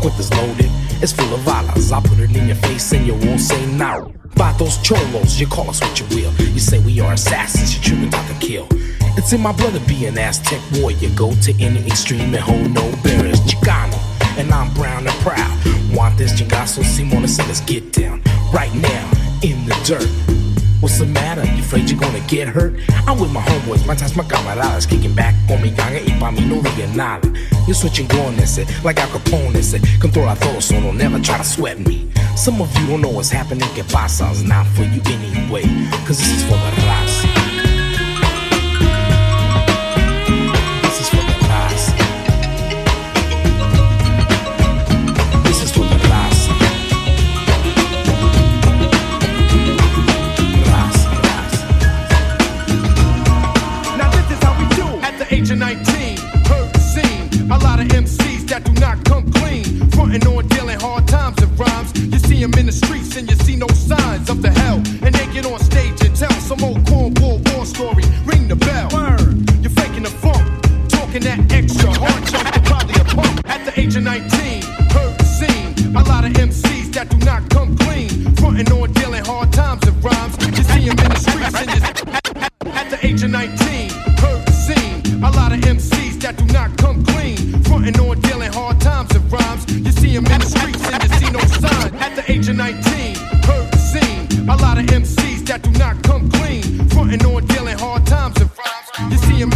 Clip is loaded, it's full of alas. I put it in your face and you won't say no. those cholos, you call us what you will. You say we are assassins, you truly out to kill. It's in my blood to be an Aztec warrior. Go to any extreme and hold no barriers. Chicano, and I'm brown and proud. Want this chingazo, Simona, so let's get down. Right now, in the dirt. What's the matter? You afraid you're gonna get hurt? I'm with my homeboys, my ties, my camaradas, kicking back con mi ganga eh, y pa' mí no digan nada. You're switching going, ese, eh, like Al Capone, ese, controla todo, so don't never try to sweat me. Some of you don't know what's happening, que pasa, it's not for you anyway, cause this is for the raza.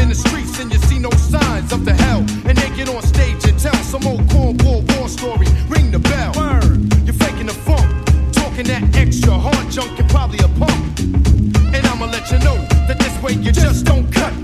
in the streets and you see no signs of the hell. And they get on stage and tell some old cornball war story. Ring the bell. Burn. You're faking the funk. Talking that extra hard junk, you're probably a punk. And I'ma let you know that this way you just don't cut.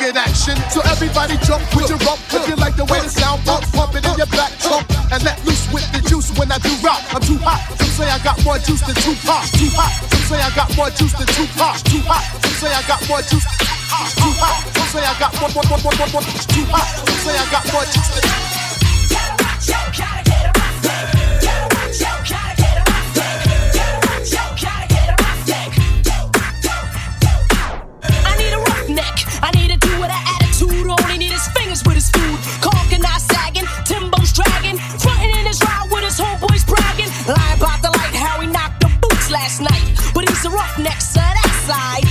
get action. So everybody jump with your rump. If you like the way the sound bump, pump it in your back trunk and let loose with the juice when I do rock. I'm too hot. Some say I got more juice than two pop. Too hot. Some say I got more juice than two pop. Too hot. Some say I got more juice. Too hot. Some say I got more, more, more, more, more, more. Too hot. Some say I got more juice than. Under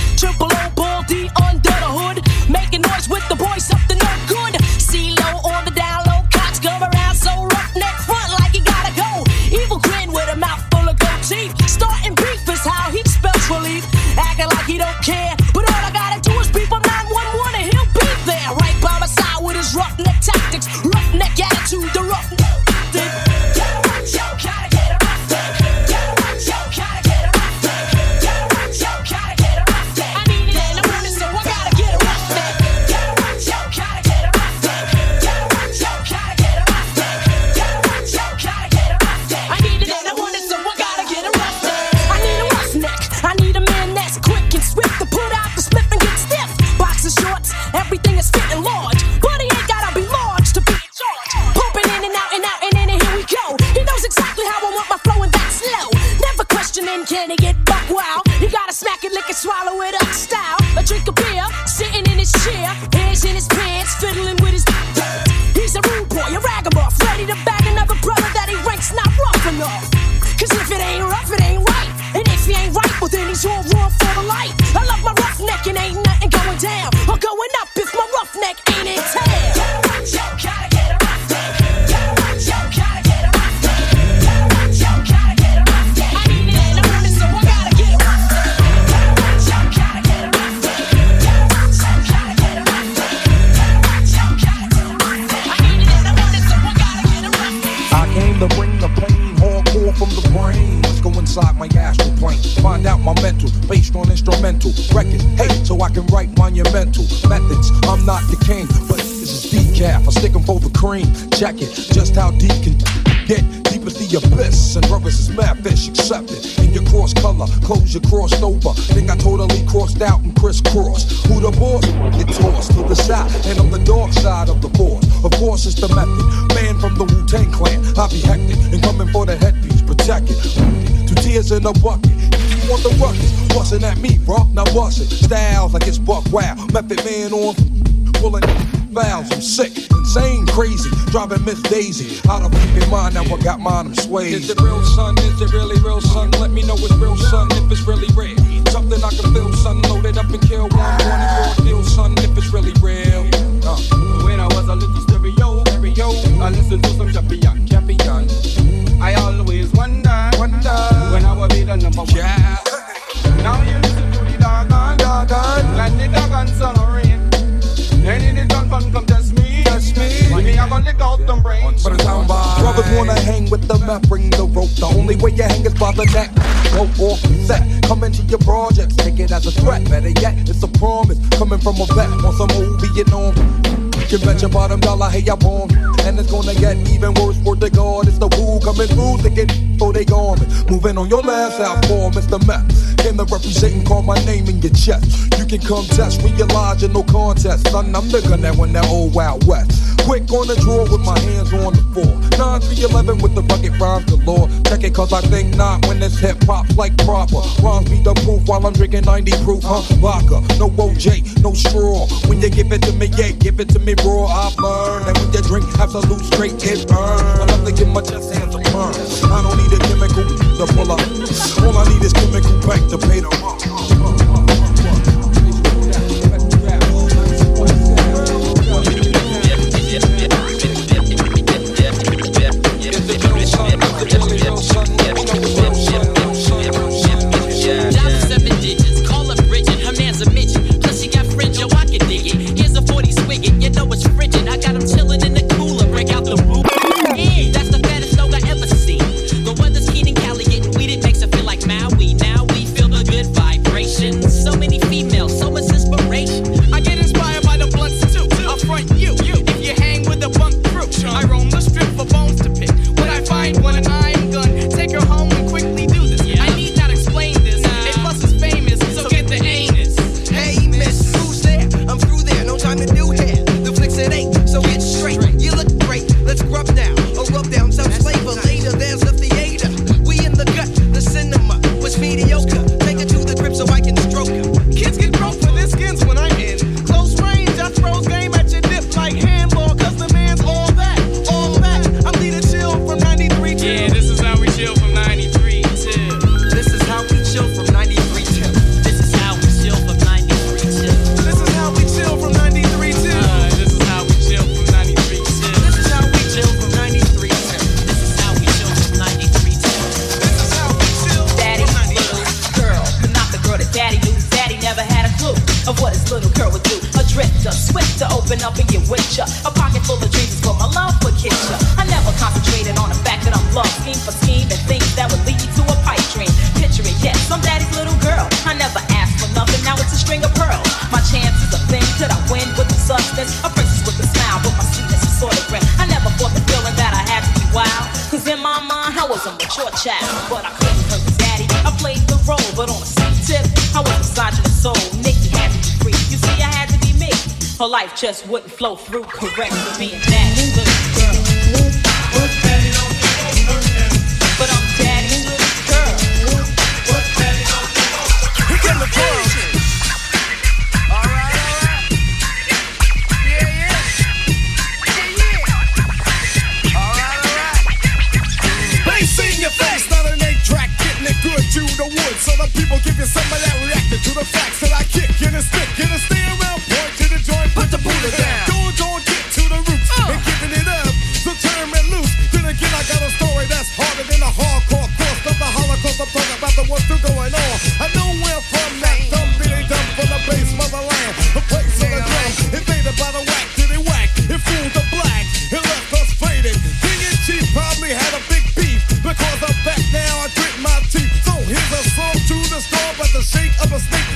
it, just how deep can get deep as the abyss. And brothers is mad fish, accept it. In your cross color, clothes you crossed over. Think I totally crossed out and crisscrossed. Who the boss? Get tossed to the side, and on the dark side of the force. Of course, it's the method. Man from the Wu Tang clan, I be hectic and coming for the headpiece, protect it. Two tears in a bucket. You want the ruckus? Bustin' at me, bro. Now bust it. Styles like it's buck wow. Method man on pulling fouls. I'm sick, insane, crazy. Driving Miss Daisy out of fucking mind. Now I got mine, I'm swayed. Is it real, son? Is it really real, son? Let me know it's real, son, if it's really real. Something I can feel, son. Loaded up and kill one. One and raw deal, son, if it's really real. Uh. When I was a little stereo, stereo, I listened to some champion, champion. I always wonder, wonder when I will be the number one. Yeah. Now you listen to the doggone, doggone, and the doggone sun me. Me I gonna them brains. But it's time by. Brothers wanna hang with the map, bring the rope. The only way you hang is by the neck. Go off set, come into your projects, take it as a threat. Better yet, it's a promise coming from a vet on some old Vietnam. Can bet your bottom dollar, hey, I want. And it's gonna get even worse for the God. It's the woo coming through, thinking for they gone. Moving on your last out for Mr. Meth. Came to represent call my name in your chest. You can come test, realize you're no contest. Son, I'm the gun that won that old Wild West. Quick on the draw with my hands on the floor. 9 3 11 with the bucket rhymes galore. Check it cause I think not when it's hip hop like proper. Rhymes be the proof while I'm drinking 90 proof, huh? Vodka, no OJ, no straw. When you give it to me, yeah, give it to me raw. I've learned that when you drink Absolut straight, it burns. I love to get my chest hands a burn. I don't need a chemical to pull up. All I need is chemical bank to pay them up. soul. Nikki had to be free. You see, I had to be me. Her life just wouldn't flow through correct for being that the not an eight track, getting it good the woods. So the people give you some of that reacted to the the get point to the joint, put, the down. On, get to the roots, oh. and giving it up, so turn it loose. Then again, I got a story that's harder than a hardcore course of the Holocaust. I'm talking about the still going on. I know where from that dumb for the base motherland, place of the drum, invaded by the did whack, fooled the left us faded. King and Chief probably had a big beef because back now, I grit my teeth. So here's a song to the star, but the of a snake.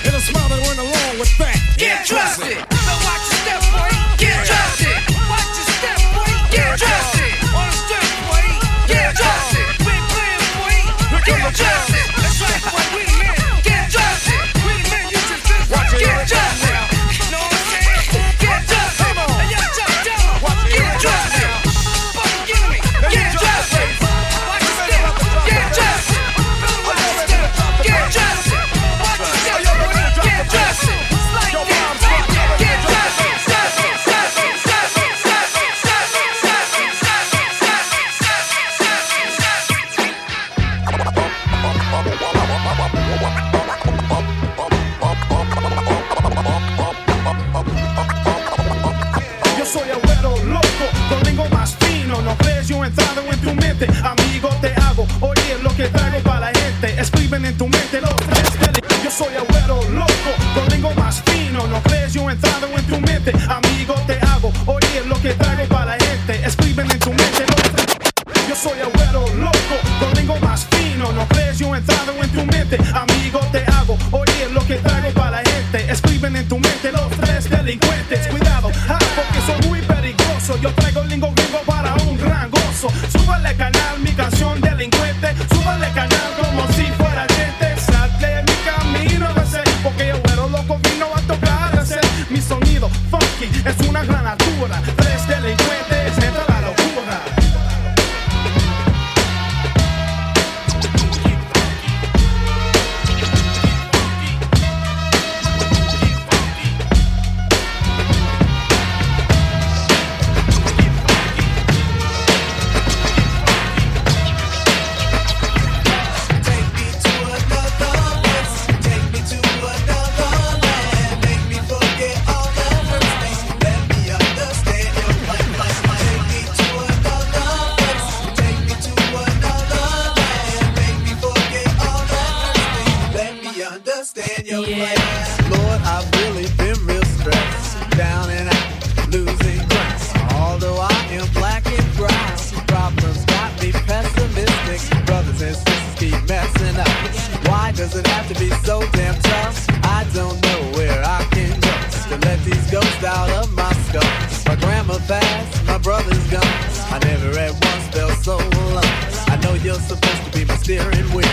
wonder at once felt so lost. I know you're supposed to be my steering wheel,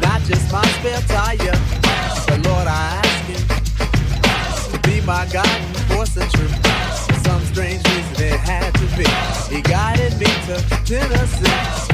not just my spare tire. But Lord, I ask you to be my guiding force and truth. For some strange reason it had to be. He guided me to Tennessee.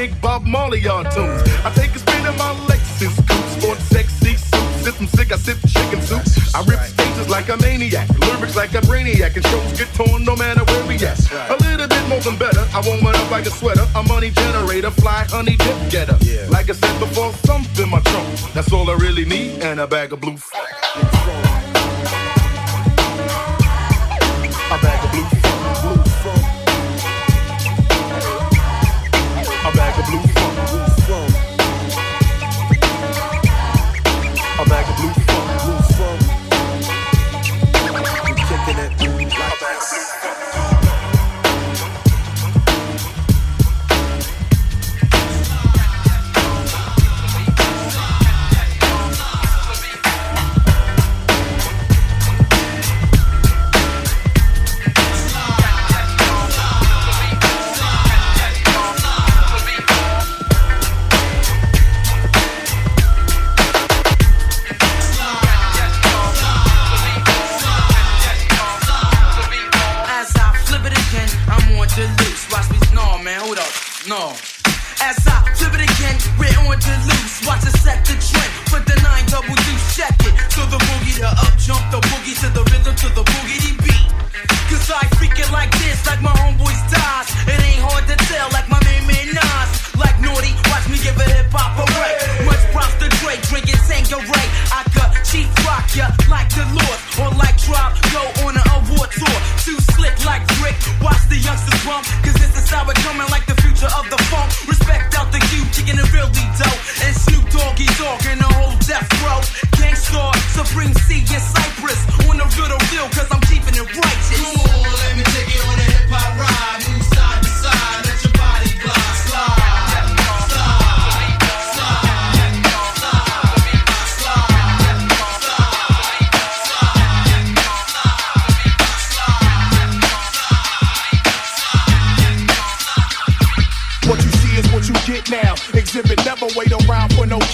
At the crib I dig Bob Marley on tunes. I take a spin in my Lexus coupe, sports sexy suit. Sip them sick, I sip chicken soup. I rip stages like a maniac, lyrics like a brainiac, and shows get torn no matter where we at. A little bit more than better. I warm it up like a sweater, a money generator, fly honey dip getter. Like I said before, something in my trunk. That's all I really need, and a bag of blue. No. As I flip it again, we're on the loose. Watch the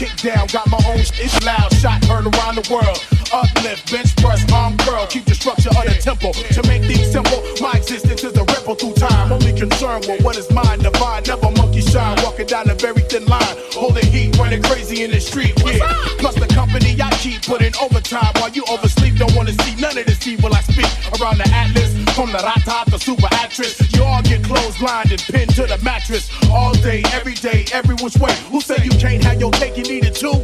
kick down. Got my own it's loud, shot heard around the world. Uplift, bench press, arm curl. Keep the structure of the temple. To make things simple, my existence is a ripple through time. Only concerned with what is mine, divine. Never monkey shine, walking down a very thin line. Holding heat, running crazy in the street. Yeah. Plus the company I keep putting overtime while you oversleep. Don't wanna see none of this evil I around the atlas. From the rata to super actress, you all get clothes clotheslined and pinned to the mattress all day, every day, every which way. Who said you can't have your cake? You need it too.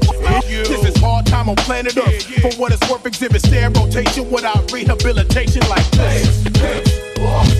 This is hard time on planet Earth. For what it's worth, exhibit stare rotation without rehabilitation like this. What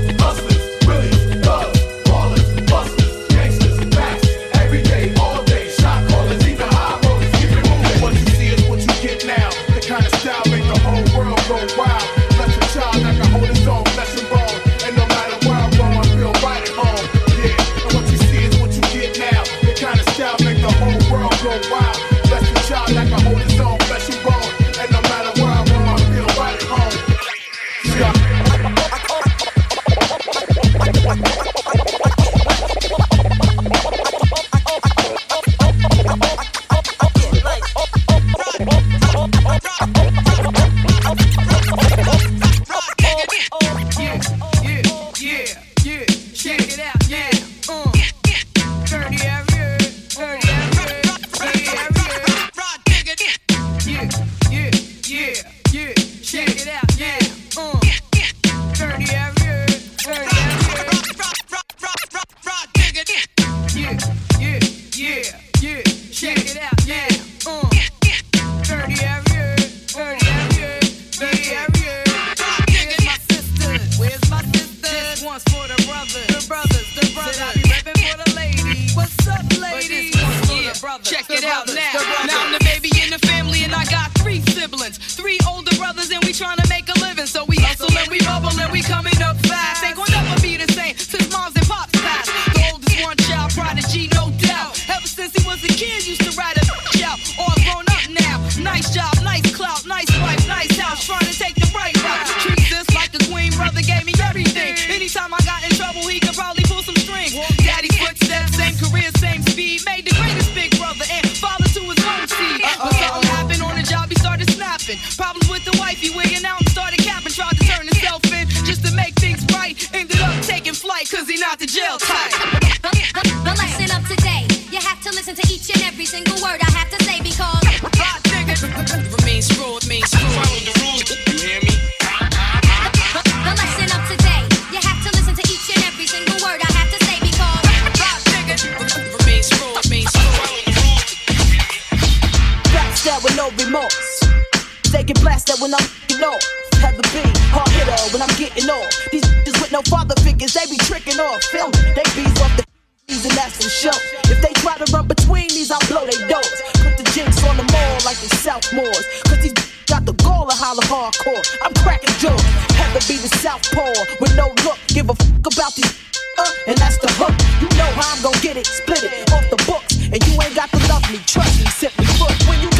the gall to holler hardcore. I'm cracking jokes. Heather be the Southpaw with no look. Give a fuck about these. Uh, and that's the hook. You know how I'm gonna get it, split it off the books. And you ain't got to love me, trust me, simply put. When you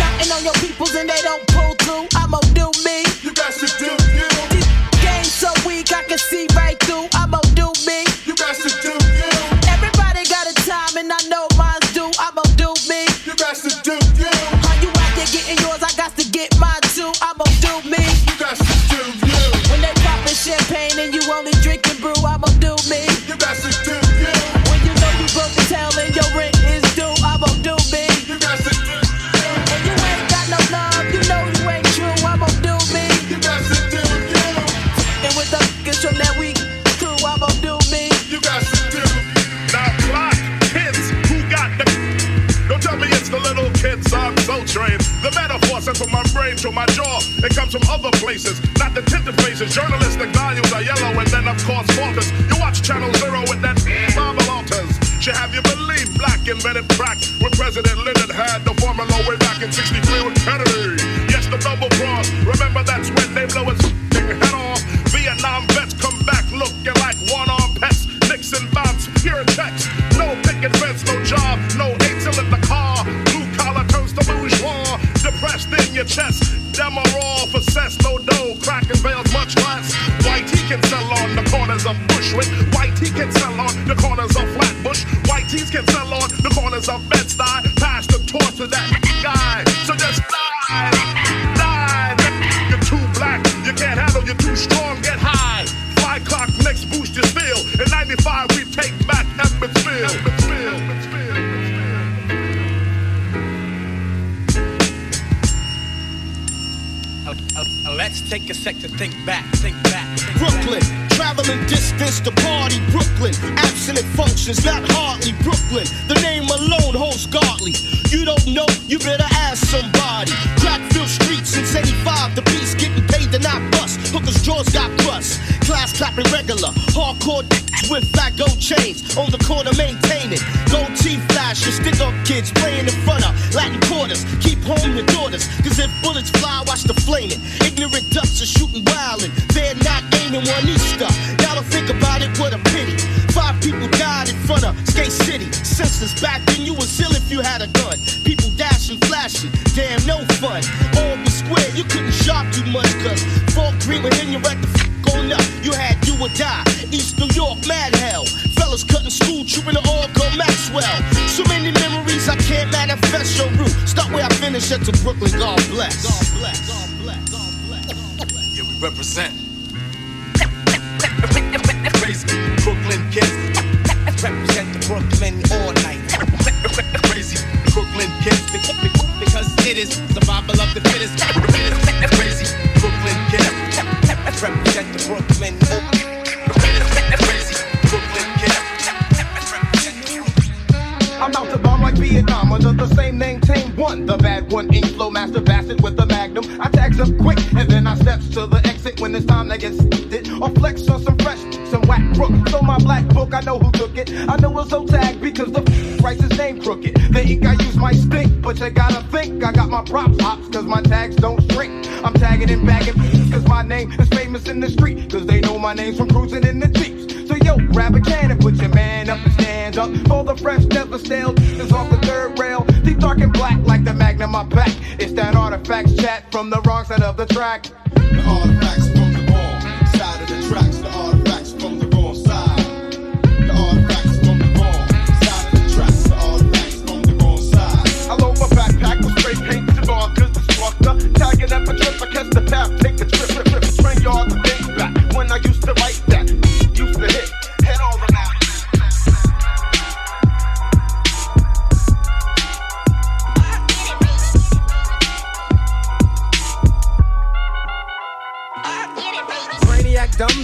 from my jaw. It comes from other places, not the tinted faces. Journalistic values are yellow, and then of course falters. You watch Channel Zero with that Bible altars. Should have you believe black invented crack with President Lyndon with fat gold chains. On the corner, maintain it. Gold teeth flashes, stick up kids playing in front of Latin quarters. Keep home your daughters, cause if bullets fly, watch the flaming. Ignorant ducks are shooting wild and they're not aiming one Easter. To think about it, what a pity. Five people died in front of Skate City. Senseless back then, you was ill if you had a gun. People dashing, flashing, damn, no fun. Albee Square, you couldn't shop too much, cause Fort Greene would hit you at the f on up. You had you or die. Mad hell. Fellas cutting school, trooping to all go Maxwell. So many memories I can't manifest your route. Start where I finish at to Brooklyn, God bless. God bless. God bless. God bless. Yeah, we represent. Crazy Brooklyn kids. Represent the Brooklyn all night. Crazy Brooklyn kids. Because it is survival of the fittest. Crazy Brooklyn kids. Represent the Brooklyn Crazy I'm out to bomb like Vietnam under the same name, Tame One. The bad one, ink flow master bastard with the magnum. I tags up quick and then I steps to the exit when it's time to get it or flex on some fresh, some whack crook. So my black book, I know who took it. I know it's so tagged because the writes his name crooked. The ink I use might stink, but you gotta think I got my props hops cause my tags don't shrink. I'm tagging and bagging cause my name is famous in the street. Cause they know my name's from cruising in the Jeeps. So yo, grab a can and put your man up and stand up for the fresh, never stale. Is off the third rail, deep dark and black like the magnum I pack. It's that artifacts chat from the wrong side of the track. The artifacts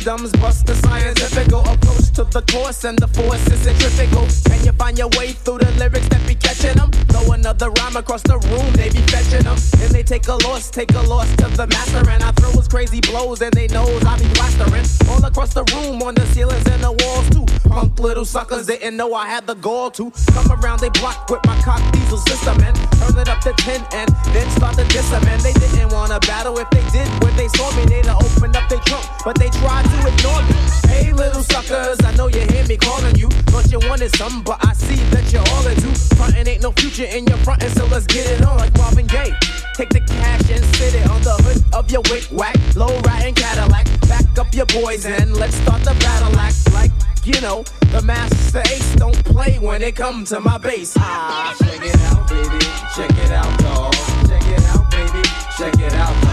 Brainiac dum dums bust the scientifical approach to the course, and the force is centrifugal. Can you find your way through the lyrics that be catching them? Throw another rhyme across the room, they be fetching them. And they take a loss, take a loss to the master, and I throw his crazy blows, and they knows I be blastering all across the room, on the ceilings and the walls too. Punk little suckers didn't know I had the gall to come around. They block with my cock diesel system and turn it up to ten, and then start to diss them. And they didn't wanna battle. If they did, when they saw me, they'd opened up their trunk, but they tried to ignore me. Hey, little suckers, I know you hear me calling you. Thought you wanted something, but I see that you're all into. Frontin' ain't no future in your frontin', so let's get it on like Marvin Gaye. Take the cash and sit it on the hood of your wick whack, low riding Cadillac. Back up your boys and let's start the battle act like. You know, the Masta Ace don't play when it comes to my bass. Ah, check it out, baby. Check it out, dog. Check it out, baby. Check it out,